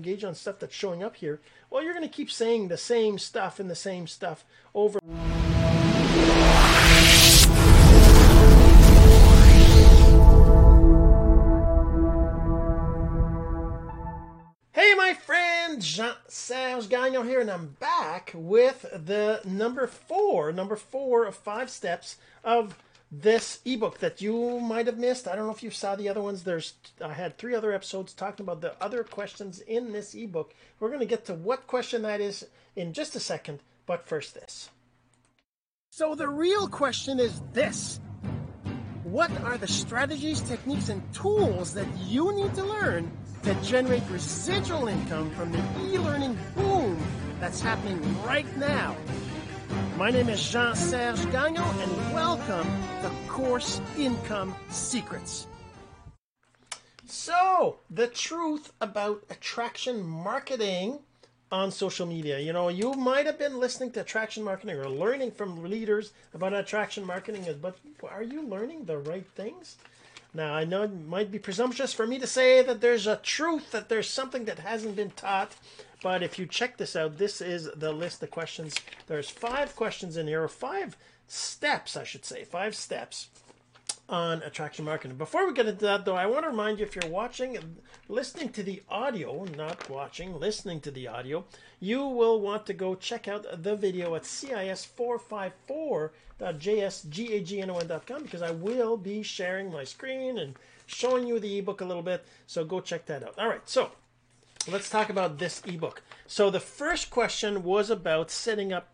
engage on stuff that's showing up here, well, you're going to keep saying the same stuff and the same stuff over. Hey, my friend, Jean Serge Gagnon here, and I'm back with the number four, number four of five steps of this ebook that you might have missed. I don't know if you saw the other ones. There's I had three other episodes talking about the other questions in this ebook. We're going to get to what question that is in just a second, but first this. So the real question is this. What are the strategies, techniques, and tools that you need to learn to generate residual income from the e-learning boom that's happening right now? My name is Jean Serge Gagnon, and welcome to Course Income Secrets. So, the truth about attraction marketing on social media. You know, you might have been listening to attraction marketing or learning from leaders about attraction marketing, but are you learning the right things? Now, I know it might be presumptuous for me to say that there's a truth, that there's something that hasn't been taught, but if you check this out, this is the list of questions. There's five questions in here, or five steps, I should say, five steps on attraction marketing. Before we get into that, though, I want to remind you if you're watching, listening to the audio, not watching, listening to the audio, you will want to go check out the video at cis454.jsgagnon.com because I will be sharing my screen and showing you the ebook a little bit. So go check that out. All right, so let's talk about this ebook. So the first question was about setting up.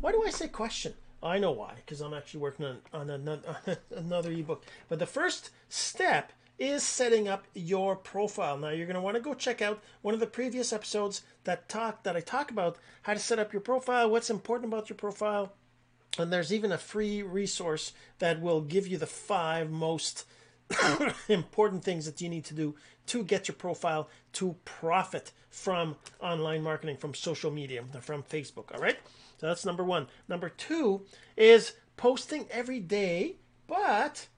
Why do I say question? I know why, because I'm actually working on, on another, another ebook. But the first step is setting up your profile. Now you're going to want to go check out one of the previous episodes that talk that I talk about how to set up your profile, what's important about your profile, and there's even a free resource that will give you the five most important things that you need to do to get your profile to profit from online marketing, from social media, from Facebook. All right. So that's number one. Number two is posting every day, but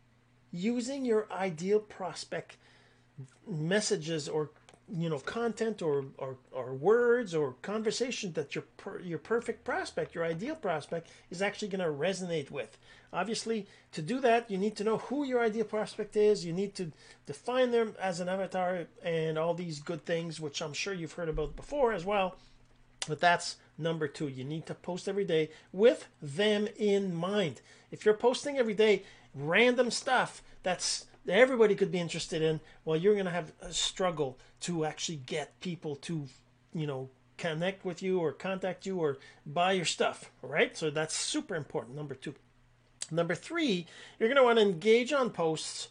using your ideal prospect messages or you know content or, or, or words or conversation that your per, your perfect prospect your ideal prospect is actually going to resonate with. Obviously to do that you need to know who your ideal prospect is. You need to define them as an avatar and all these good things which i'm sure you've heard about before as well. But that's number two. You need to post every day with them in mind. If you're posting every day random stuff that's everybody could be interested in, well, you're going to have a struggle to actually get people to, you know, connect with you or contact you or buy your stuff. Right. So that's super important. Number two. Number three, you're going to want to engage on posts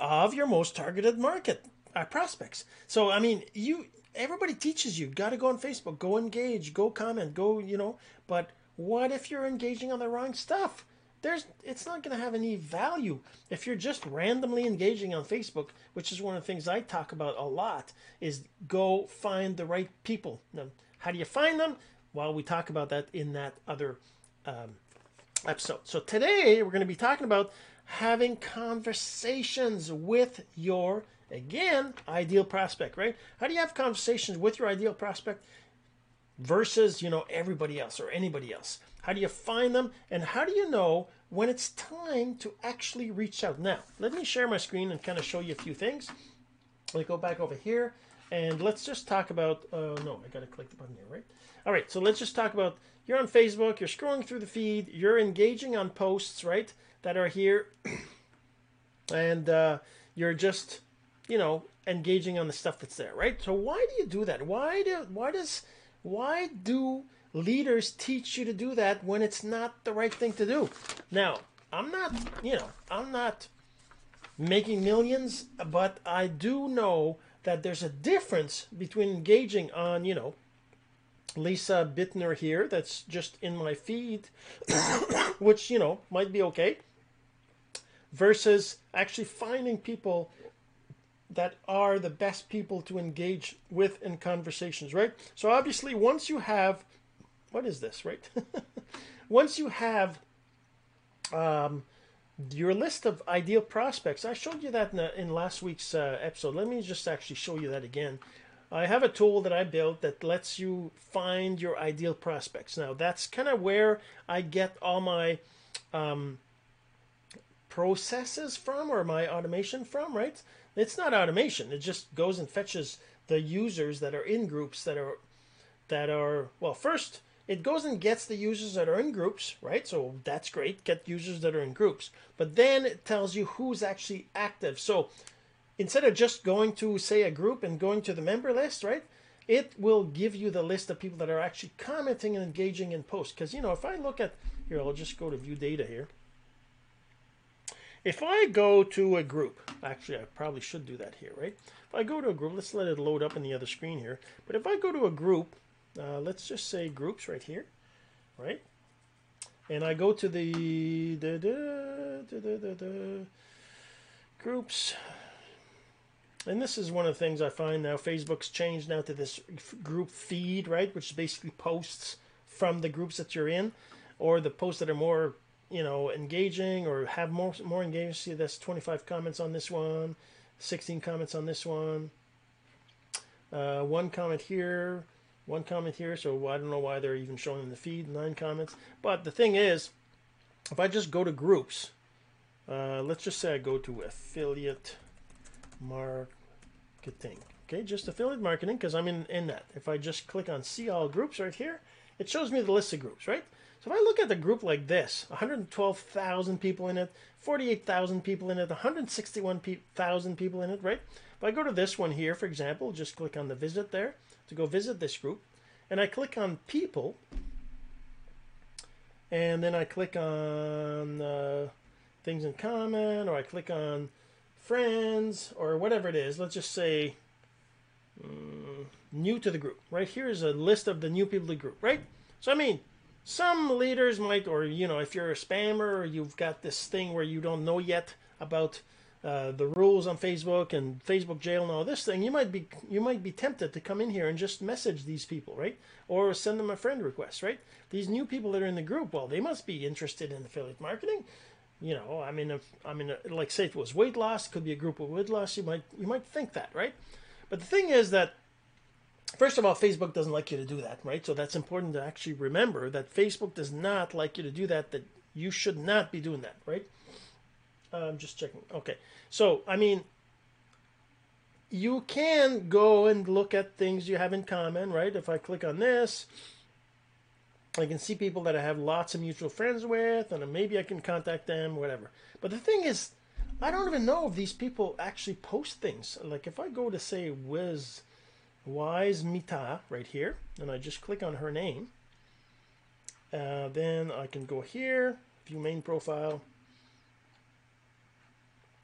of your most targeted market uh, prospects. So, I mean, you, everybody teaches you, got to go on Facebook, go engage, go comment, go, you know, but what if you're engaging on the wrong stuff? There's it's not going to have any value if you're just randomly engaging on Facebook, which is one of the things I talk about a lot is go find the right people. Now, how do you find them? Well, we talk about that in that other um, episode. So today we're going to be talking about having conversations with your again ideal prospect, right? How do you have conversations with your ideal prospect versus, you know, everybody else or anybody else? How do you find them? And how do you know when it's time to actually reach out? Now, let me share my screen and kind of show you a few things. Let go back over here and let's just talk about. Uh, no, I got to click the button here, right? All right, so let's just talk about you're on Facebook, you're scrolling through the feed, you're engaging on posts, right, that are here, and uh, you're just, you know, engaging on the stuff that's there, right? So why do you do that? Why do why does why do leaders teach you to do that when it's not the right thing to do. Now, I'm not, you know, I'm not making millions, but I do know that there's a difference between engaging on, you know, Lisa Bittner here, that's just in my feed, which, you know, might be okay, versus actually finding people that are the best people to engage with in conversations, right? So obviously, once you have what is this, right? Once you have um, your list of ideal prospects, I showed you that in, the, in last week's uh, episode. Let me just actually show you that again. I have a tool that I built that lets you find your ideal prospects. Now, that's kind of where I get all my um, processes from or my automation from, right? It's not automation. It just goes and fetches the users that are in groups that are that are well, first it goes and gets the users that are in groups, right? So that's great. Get users that are in groups. But then it tells you who's actually active. So instead of just going to say a group and going to the member list, right? It will give you the list of people that are actually commenting and engaging in posts. Because you know, if I look at here, I'll just go to view data here. If I go to a group, actually, I probably should do that here, right? If I go to a group, let's let it load up in the other screen here. But if I go to a group, uh, let's just say groups right here, right? And I go to the da, da, da, groups, and this is one of the things I find now. Facebook's changed now to this group feed, right, which is basically posts from the groups that you're in, or the posts that are more, you know, engaging or have more more engagement. See, that's 25 comments on this one, 16 comments on this one, uh, one comment here, one comment here. So I don't know why they're even showing in the feed nine comments. But the thing is, if I just go to groups, uh, let's just say I go to affiliate marketing. Okay, just affiliate marketing because I'm in, in that. If I just click on see all groups right here, it shows me the list of groups, right? So if I look at the group like this, 112,000 people in it, 48,000 people in it, 161,000 people in it, right? If I go to this one here, for example, just click on the visit there to go visit this group, and I click on people, and then I click on uh, things in common, or I click on friends or whatever it is. Let's just say um, new to the group. Right here is a list of the new people to the group. Right. So I mean, some leaders might, or you know, if you're a spammer or you've got this thing where you don't know yet about uh, the rules on Facebook and Facebook jail and all this thing, you might be you might be tempted to come in here and just message these people, right? Or send them a friend request, right? These new people that are in the group, well, they must be interested in affiliate marketing you know, I mean, if, I mean, like say it was weight loss, it could be a group of weight loss. You might you might think that, right? But the thing is that first of all, Facebook doesn't like you to do that, right? So that's important to actually remember that Facebook does not like you to do that. That you should not be doing that, right? I'm just checking. Okay, so I mean, you can go and look at things you have in common, right? If I click on this, I can see people that I have lots of mutual friends with, and maybe I can contact them, whatever. But the thing is, I don't even know if these people actually post things. Like if I go to say Wiz Wise Mita right here, and I just click on her name, uh, then I can go here, view main profile.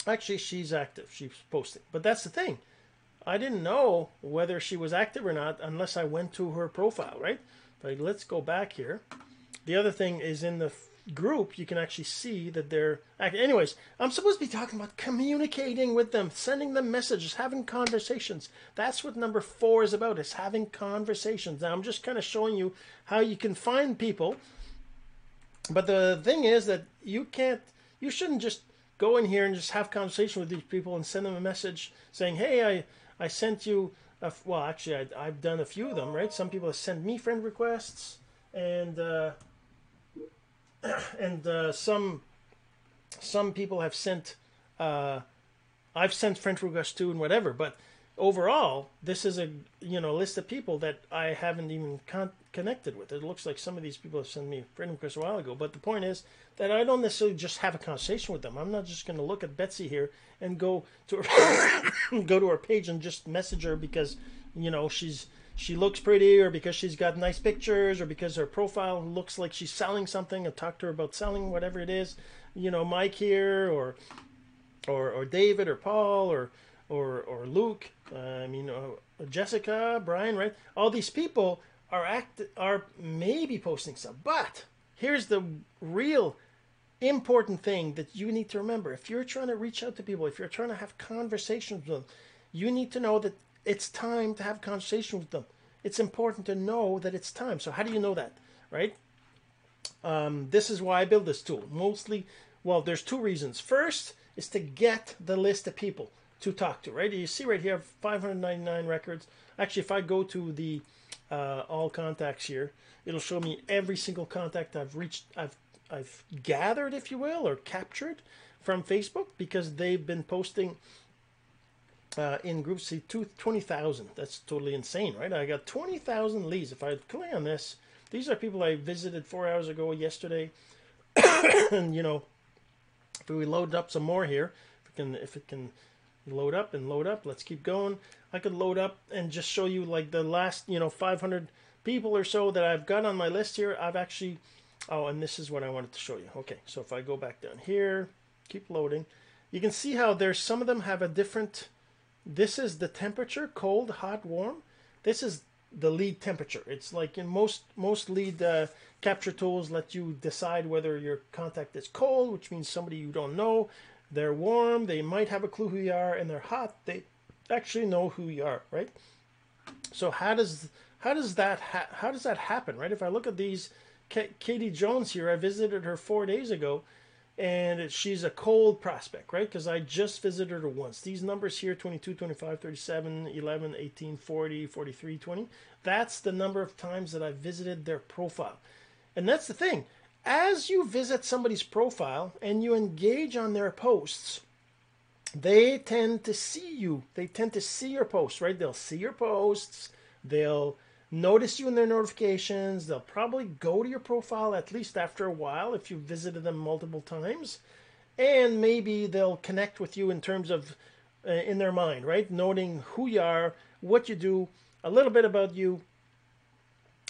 Actually, she's active. She's posting. But that's the thing. I didn't know whether she was active or not unless I went to her profile, right? But let's go back here. The other thing is in the group, you can actually see that they're. Anyways, I'm supposed to be talking about communicating with them, sending them messages, having conversations. That's what number four is about. Is having conversations. Now I'm just kind of showing you how you can find people. But the thing is that you can't. You shouldn't just go in here and just have conversation with these people and send them a message saying, "Hey, I I sent you." Uh, well, actually, I, have done a few of them, right? Some people have sent me friend requests, and uh, and uh, some some people have sent. Uh, I've sent friend requests to and whatever, but overall, this is a you know list of people that I haven't even con- connected with. It looks like some of these people have sent me friend requests a while ago, but the point is that I don't necessarily just have a conversation with them. I'm not just going to look at Betsy here and go to her go to her page and just message her because you know she's she looks pretty or because she's got nice pictures or because her profile looks like she's selling something. And talk to her about selling whatever it is. You know mike here or or or david or paul or or or luke uh, i mean uh, jessica brian right? All these people are act are maybe posting stuff. But here's the real important thing that you need to remember. If you're trying to reach out to people, if you're trying to have conversations with them, you need to know that it's time to have conversation with them. It's important to know that it's time. So how do you know that, right? Um, this is why I build this tool. Mostly, well, there's two reasons. First is to get the list of people. to talk to, right? You see right here, 599 records. Actually, if I go to the uh, all contacts here, it'll show me every single contact I've reached, I've I've gathered, if you will, or captured from Facebook because they've been posting uh, in groups. See, 20,000. That's totally insane, right? I got 20,000 leads. If I click on this, these are people I visited four hours ago yesterday. and, you know, if we load up some more here, if it can, if it can load up and load up, let's keep going. I could load up and just show you like the last, you know, 500 people or so that I've got on my list here. I've actually, oh, and this is what I wanted to show you. Okay, so if I go back down here, keep loading, you can see how there's some of them have a different, this is the temperature, cold, hot, warm. This is the lead temperature. It's like in most most lead uh, capture tools let you decide whether your contact is cold, which means somebody you don't know. They're warm, they might have a clue who you are, and they're hot. They actually know who you are, right? So how does how does that ha- how does that happen, right? If I look at these, K- Katie Jones here, I visited her four days ago, and she's a cold prospect, right? Because I just visited her once. These numbers here 22, 25, 37, 11, 18, 40, 43, 20 that's the number of times that I visited their profile. And that's the thing. As you visit somebody's profile and you engage on their posts, they tend to see you. They tend to see your posts, right? They'll see your posts. They'll notice you in their notifications. They'll probably go to your profile at least after a while if you've visited them multiple times. And maybe they'll connect with you in terms of uh, in their mind, right? Noting who you are, what you do, a little bit about you.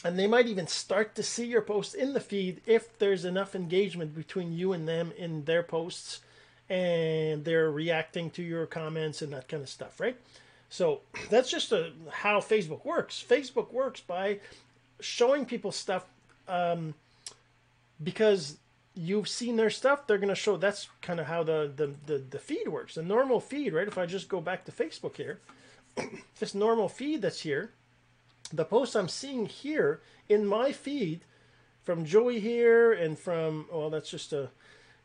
And they might even start to see your posts in the feed if there's enough engagement between you and them in their posts and they're reacting to your comments and that kind of stuff, right? So that's just a, how Facebook works. Facebook works by showing people stuff um, because you've seen their stuff. They're going to show. That's kind of how the, the the the feed works. The normal feed, right? If I just go back to Facebook here, this normal feed that's here, the posts I'm seeing here in my feed from Joey here and from well, that's just a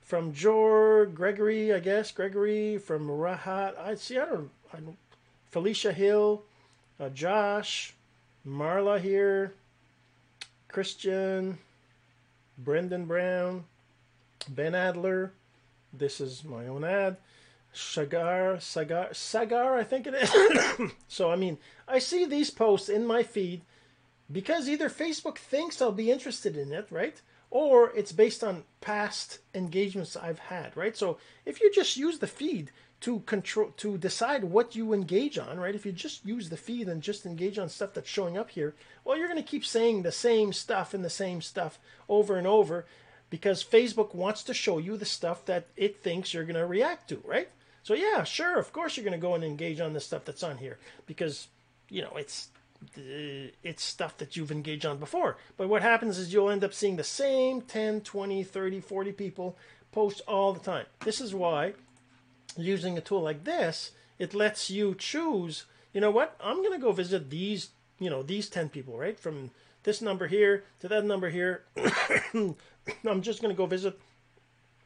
from Jor Gregory, I guess Gregory from Rahat. I see. I don't. I don't Felicia Hill, uh, Josh, Marla here, Christian, Brendan Brown, Ben Adler. This is my own ad. Sagar, Sagar, Sagar, I think it is. so, I mean, I see these posts in my feed because either Facebook thinks I'll be interested in it, right? Or it's based on past engagements I've had, right? So, if you just use the feed to control to decide what you engage on, right? If you just use the feed and just engage on stuff that's showing up here, well, you're going to keep saying the same stuff and the same stuff over and over because Facebook wants to show you the stuff that it thinks you're going to react to, right? So yeah, sure, of course you're going to go and engage on the stuff that's on here because you know, it's Uh, it's stuff that you've engaged on before. But what happens is you'll end up seeing the same 10, 20, 30, 40 people post all the time. This is why using a tool like this, it lets you choose, you know what, I'm going to go visit these, you know, these 10 people, right? From this number here to that number here. I'm just going to go visit,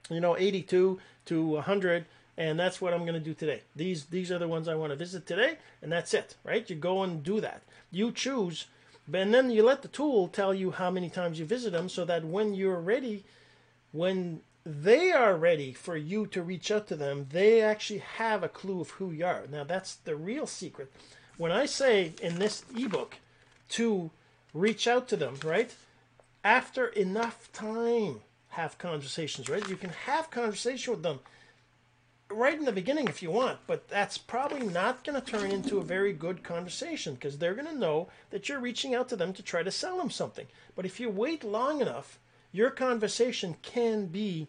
you know, 82 to 100 and that's what I'm going to do today. These these are the ones I want to visit today, and that's it, right? You go and do that. You choose, and then you let the tool tell you how many times you visit them, so that when you're ready, when they are ready for you to reach out to them. They actually have a clue of who you are. Now, that's the real secret. When I say in this ebook to reach out to them, right? After enough time, have conversations, right? You can have conversation with them right in the beginning if you want, but that's probably not going to turn into a very good conversation because they're going to know that you're reaching out to them to try to sell them something. But if you wait long enough, your conversation can be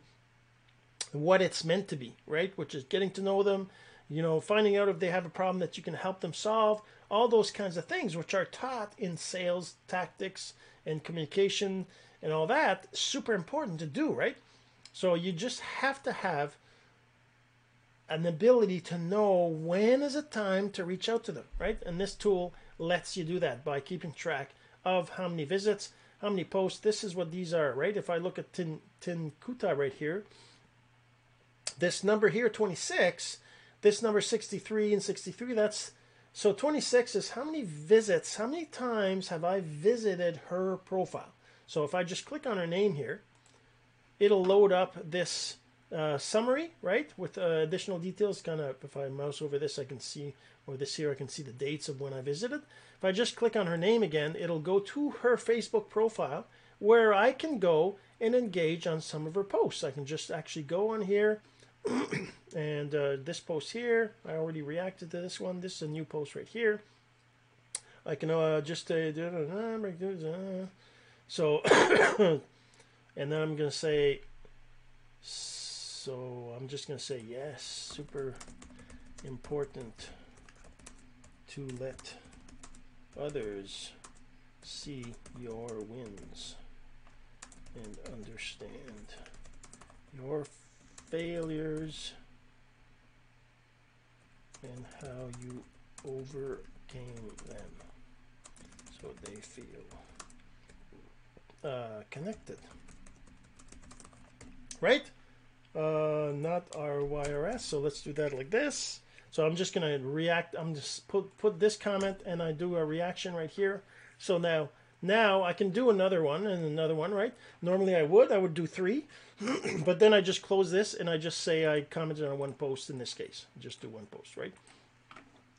what it's meant to be, right? Which is getting to know them, you know, finding out if they have a problem that you can help them solve, all those kinds of things, which are taught in sales tactics and communication and all that, super important to do, right? So you just have to have an ability to know when is it time to reach out to them, right? And this tool lets you do that by keeping track of how many visits, how many posts. This is what these are, right? If I look at Tin Tin Kuta right here, this number here, 26, this number 63 and 63, that's so 26 is how many visits, how many times have I visited her profile? So if I just click on her name here, it'll load up this uh, summary, right, with uh, additional details. Kind of, if I mouse over this, I can see, or this here, I can see the dates of when I visited. If I just click on her name again, it'll go to her Facebook profile where I can go and engage on some of her posts. I can just actually go on here and uh, this post here, I already reacted to this one. This is a new post right here. I can uh, just uh, so, and then I'm going to say, so I'm just going to say yes, super important to let others see your wins and understand your failures and how you overcame them. So they feel. Uh, connected. Right uh, not our YRS so let's do that like this so I'm just gonna react I'm just put put this comment and I do a reaction right here so now now I can do another one and another one, right? Normally I would, I would do three, but then I just close this and I just say I commented on one post in this case. Just do one post, right?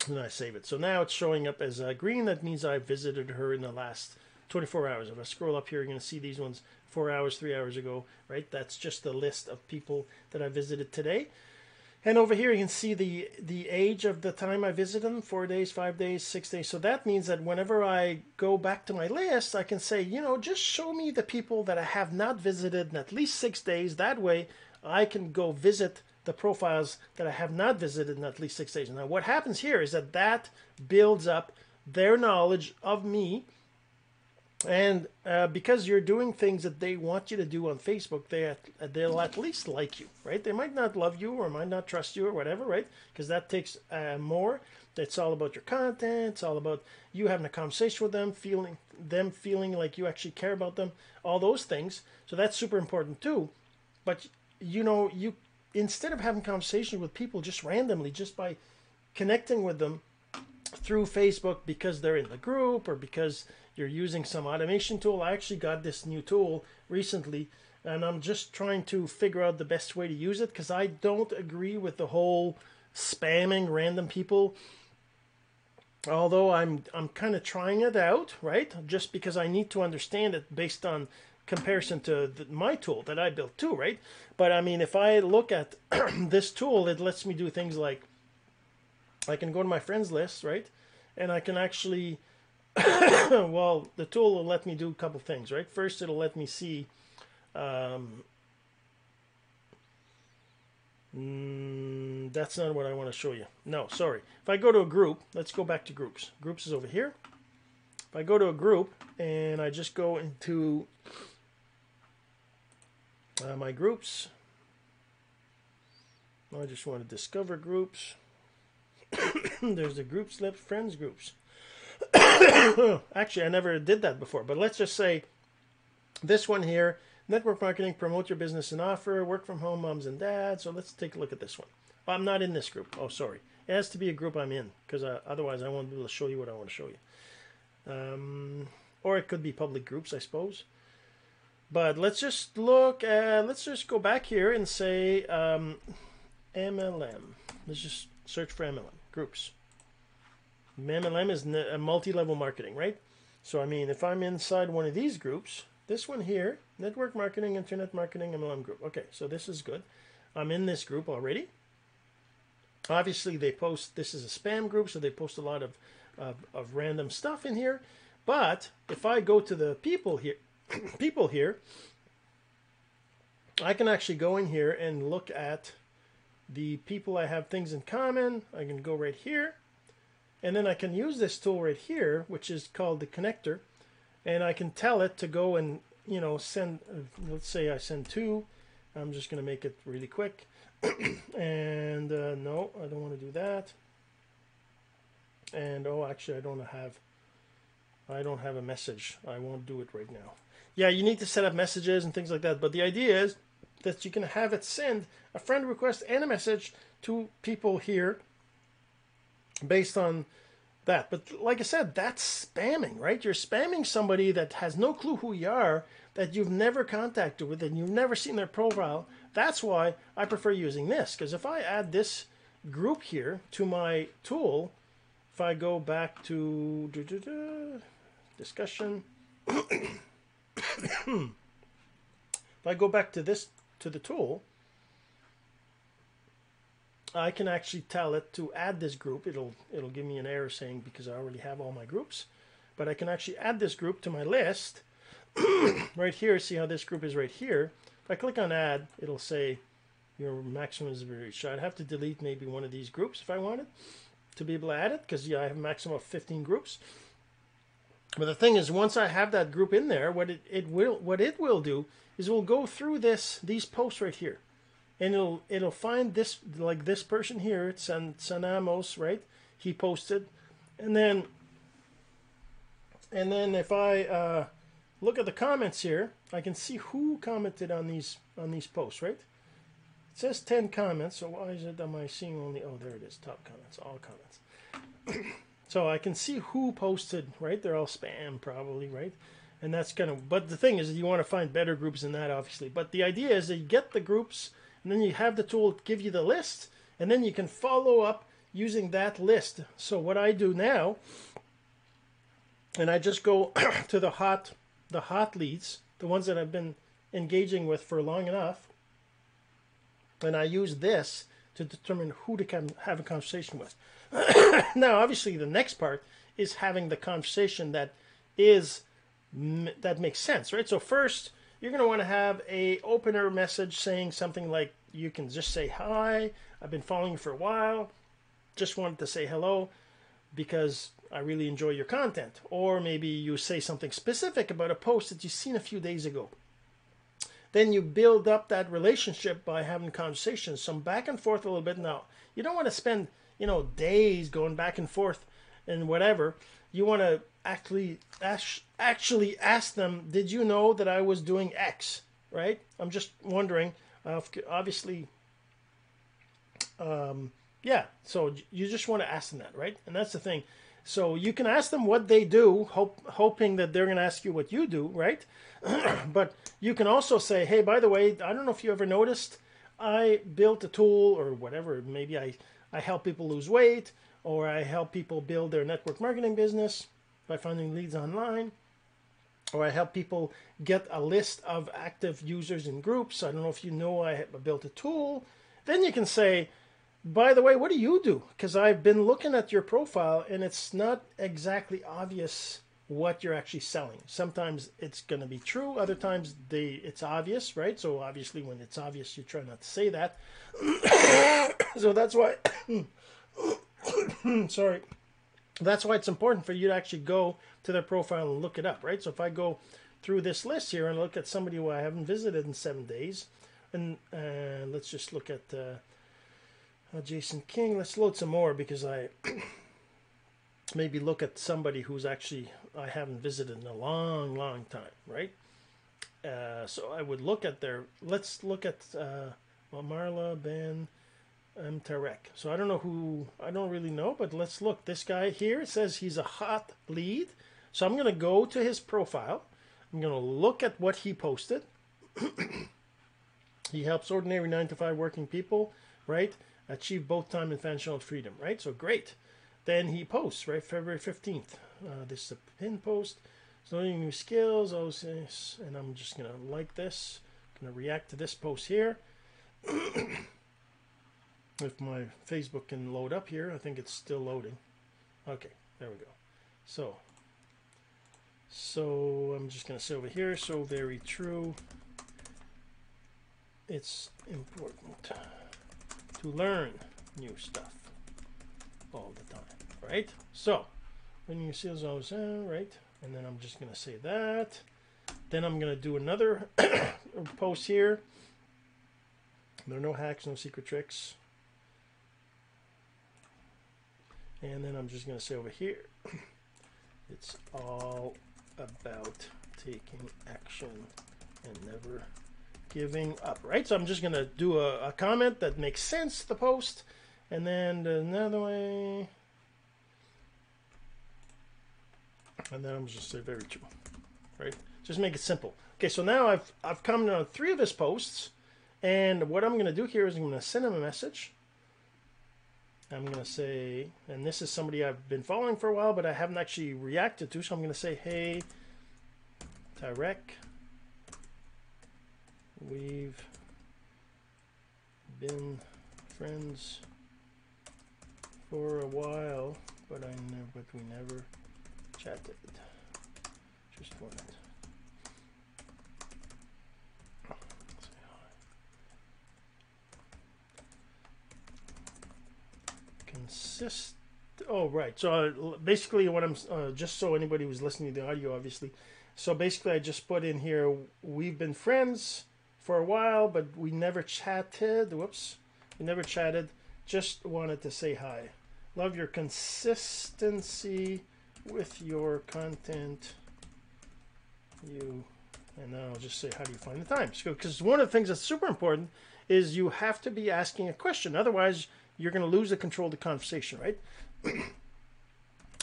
And I save it. So now it's showing up as uh, green. That means I visited her in the last 24 hours. If I scroll up here, you're going to see these ones four hours, three hours ago, right? That's just the list of people that I visited today. And over here you can see the the age of the time I visited them, four days, five days, six days. So that means that whenever I go back to my list, I can say, you know, just show me the people that I have not visited in at least six days. That way I can go visit the profiles that I have not visited in at least six days. Now what happens here is that that builds up their knowledge of me and uh, because you're doing things that they want you to do on Facebook, they they'll at least like you, right? They might not love you or might not trust you or whatever, right? Because that takes uh, more. It's all about your content. It's all about you having a conversation with them, feeling them feeling like you actually care about them. All those things. So that's super important too. But you know, you instead of having conversations with people just randomly, just by connecting with them through Facebook because they're in the group or because you're using some automation tool. I actually got this new tool recently and I'm just trying to figure out the best way to use it because I don't agree with the whole spamming random people. Although I'm I'm kind of trying it out, right? Just because I need to understand it based on comparison to the, my tool that I built too, right? But I mean, if I look at this tool, it lets me do things like I can go to my friends list, right? And I can actually well, the tool will let me do a couple things, right? First, it'll let me see. Um, mm, that's not what I want to show you. No, sorry. If I go to a group, let's go back to groups. Groups is over here. If I go to a group and I just go into uh, my groups, I just want to discover groups. There's the groups left, friends groups. Actually, I never did that before, but let's just say this one here network marketing, promote your business and offer, work from home, moms and dads. So let's take a look at this one. I'm not in this group. Oh, sorry. It has to be a group I'm in because uh, otherwise I won't be able to show you what I want to show you. Um, or it could be public groups, I suppose. But let's just look at, let's just go back here and say um, MLM. Let's just search for MLM groups. MLM is a multi-level marketing, right? So I mean, if I'm inside one of these groups, this one here, network marketing, internet marketing, MLM group. Okay, so this is good. I'm in this group already. Obviously, they post, this is a spam group, so they post a lot of, of, of random stuff in here. But if I go to the people here, people here, I can actually go in here and look at the people I have things in common. I can go right here and then I can use this tool right here, which is called the connector, and I can tell it to go and, you know, send, uh, let's say I send two. I'm just going to make it really quick. and uh, no, I don't want to do that. And oh, actually, I don't have, I don't have a message. I won't do it right now. Yeah, you need to set up messages and things like that. But the idea is that you can have it send a friend request and a message to people here based on that. But like I said, that's spamming, right? You're spamming somebody that has no clue who you are, that you've never contacted with, and you've never seen their profile. That's why I prefer using this. Because if I add this group here to my tool, if I go back to discussion, if I go back to this to the tool, I can actually tell it to add this group. It'll it'll give me an error saying because I already have all my groups, but I can actually add this group to my list right here. See how this group is right here. If I click on add, it'll say your maximum is reached. I'd have to delete maybe one of these groups if I wanted to be able to add it because yeah, I have a maximum of 15 groups. But the thing is, once I have that group in there, what it, it will what it will do is it will go through this these posts right here and it'll it'll find this like this person here, it's San Sanamos, right? He posted, and then and then if I uh, look at the comments here, I can see who commented on these on these posts, right? It says ten comments, so why is it am I seeing only? Oh, there it is, top comments, all comments. so I can see who posted, right? They're all spam, probably, right? And that's kind of. But the thing is, you want to find better groups than that, obviously. But the idea is that you get the groups and then you have the tool give you the list, and then you can follow up using that list. So what I do now, and I just go to the hot, the hot leads, the ones that I've been engaging with for long enough, and I use this to determine who to have a conversation with. now, obviously, the next part is having the conversation that is that makes sense, right? So first, you're going to want to have a opener message saying something like you can just say hi. I've been following you for a while. Just wanted to say hello because i really enjoy your content. Or maybe you say something specific about a post that you've seen a few days ago. Then you build up that relationship by having conversations some back and forth a little bit. Now you don't want to spend you know days going back and forth and whatever you want to actually actually ask them, did you know that I was doing X? Right? I'm just wondering. Uh, obviously, um, yeah. So you just want to ask them that, right? And that's the thing. So you can ask them what they do, hope, hoping that they're going to ask you what you do, right? but you can also say, hey, by the way, I don't know if you ever noticed, I built a tool or whatever. Maybe I, I help people lose weight or I help people build their network marketing business by finding leads online, or I help people get a list of active users in groups. I don't know if you know I built a tool. Then you can say, by the way, what do you do? Because I've been looking at your profile and it's not exactly obvious what you're actually selling. Sometimes it's going to be true, other times they it's obvious, right? So obviously when it's obvious you try not to say that. so that's why sorry that's why it's important for you to actually go to their profile and look it up, right? So if I go through this list here and look at somebody who I haven't visited in seven days, and uh, let's just look at uh, uh, Jason King. Let's load some more because I maybe look at somebody who's actually I haven't visited in a long, long time, right? Uh, so I would look at their. Let's look at uh, well, Marla Ben. M. Tarek. So I don't know who, I don't really know, but let's look. This guy here says he's a hot lead. So I'm going to go to his profile. I'm going to look at what he posted. he helps ordinary 9 to 5 working people, right? Achieve both time and financial freedom, right? So great. Then he posts, right? February 15th. Uh, this is a pin post. So learning new skills. Oh and I'm just going to like this. going to react to this post here. if my Facebook can load up here, I think it's still loading. Okay, there we go. So, so I'm just going to say over here, so very true. It's important to learn new stuff all the time, right? So, when you see those, uh, right? And then I'm just going to say that. Then I'm going to do another post here. There are no hacks, no secret tricks. And then I'm just going to say over here, it's all about taking action and never giving up, right? So I'm just going to do a, a, comment that makes sense, the post, and then another way. And then I'm just say very true, right? Just make it simple. Okay, so now I've, I've come to three of his posts, and what I'm going to do here is I'm going to send him a message. I'm going to say, and this is somebody I've been following for a while, but I haven't actually reacted to, so I'm going to say, hey, Tarek, we've been friends for a while, but I never, but we never chatted. Just wanted. Consist. Oh, right. So uh, basically, what I'm uh, just so anybody who's listening to the audio, obviously. So basically, I just put in here. We've been friends for a while, but we never chatted. Whoops, we never chatted. Just wanted to say hi. Love your consistency with your content. You and now I'll just say, how do you find the time? Because one of the things that's super important is you have to be asking a question. Otherwise, you're going to lose the control of the conversation, right?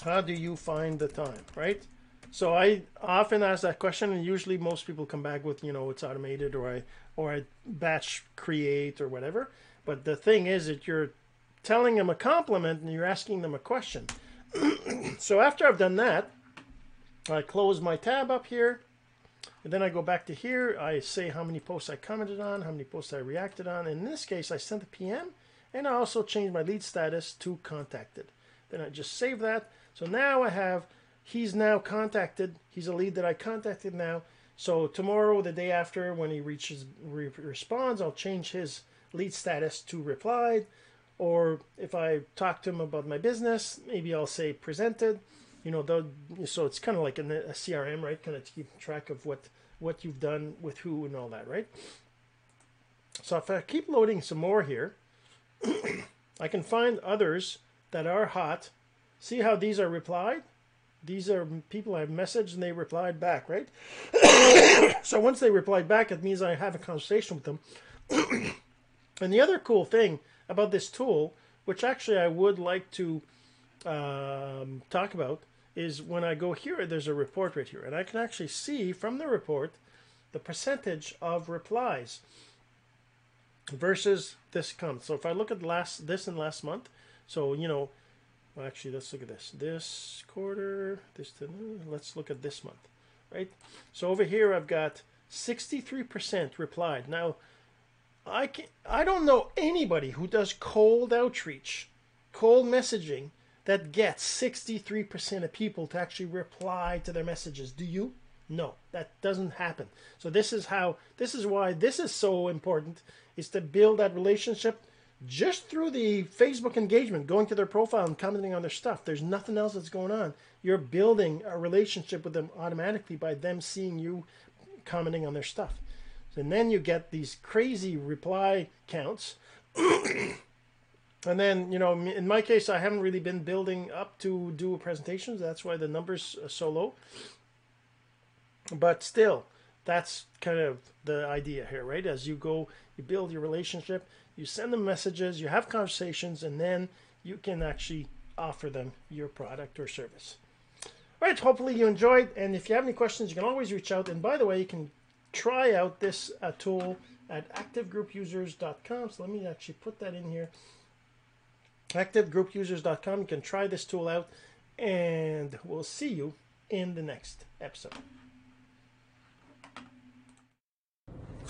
how do you find the time, right? So I often ask that question, and usually most people come back with, you know, it's automated, or I or I batch create or whatever. But the thing is that you're telling them a compliment and you're asking them a question. so after I've done that, I close my tab up here, and then I go back to here. I say how many posts I commented on, how many posts I reacted on. In this case, I sent a PM, and I also changed my lead status to contacted. Then I just save that. So now I have he's now contacted. He's a lead that I contacted now. So tomorrow, the day after, when he reaches re responds, I'll change his lead status to replied. Or if I talk to him about my business, maybe I'll say presented. You know, so it's kind of like a CRM, right? Kind of keep track of what what you've done with who and all that, right? So if I keep loading some more here, I can find others that are hot. See how these are replied? These are people I've messaged and they replied back, right? so once they replied back, it means I have a conversation with them. and the other cool thing about this tool, which actually I would like to um, talk about, is when I go here, there's a report right here. And I can actually see from the report the percentage of replies versus this comes. So if I look at last this and last month, so you know well, actually, let's look at this. This quarter, this, let's look at this month, right? So over here, I've got 63% replied. Now, I can I don't know anybody who does cold outreach, cold messaging that gets 63% of people to actually reply to their messages. Do you? No, that doesn't happen. So this is how this is why this is so important is to build that relationship just through the Facebook engagement, going to their profile and commenting on their stuff. There's nothing else that's going on. You're building a relationship with them automatically by them seeing you commenting on their stuff. And then you get these crazy reply counts. and then, you know, in my case, I haven't really been building up to do presentations. That's why the numbers are so low. But still, that's kind of the idea here, right? As you go, you build your relationship, you send them messages, you have conversations, and then you can actually offer them your product or service. All right, hopefully you enjoyed. And if you have any questions, you can always reach out. And by the way, you can try out this uh, tool at activegroupusers.com. So let me actually put that in here. Activegroupusers.com. You can try this tool out, and we'll see you in the next episode.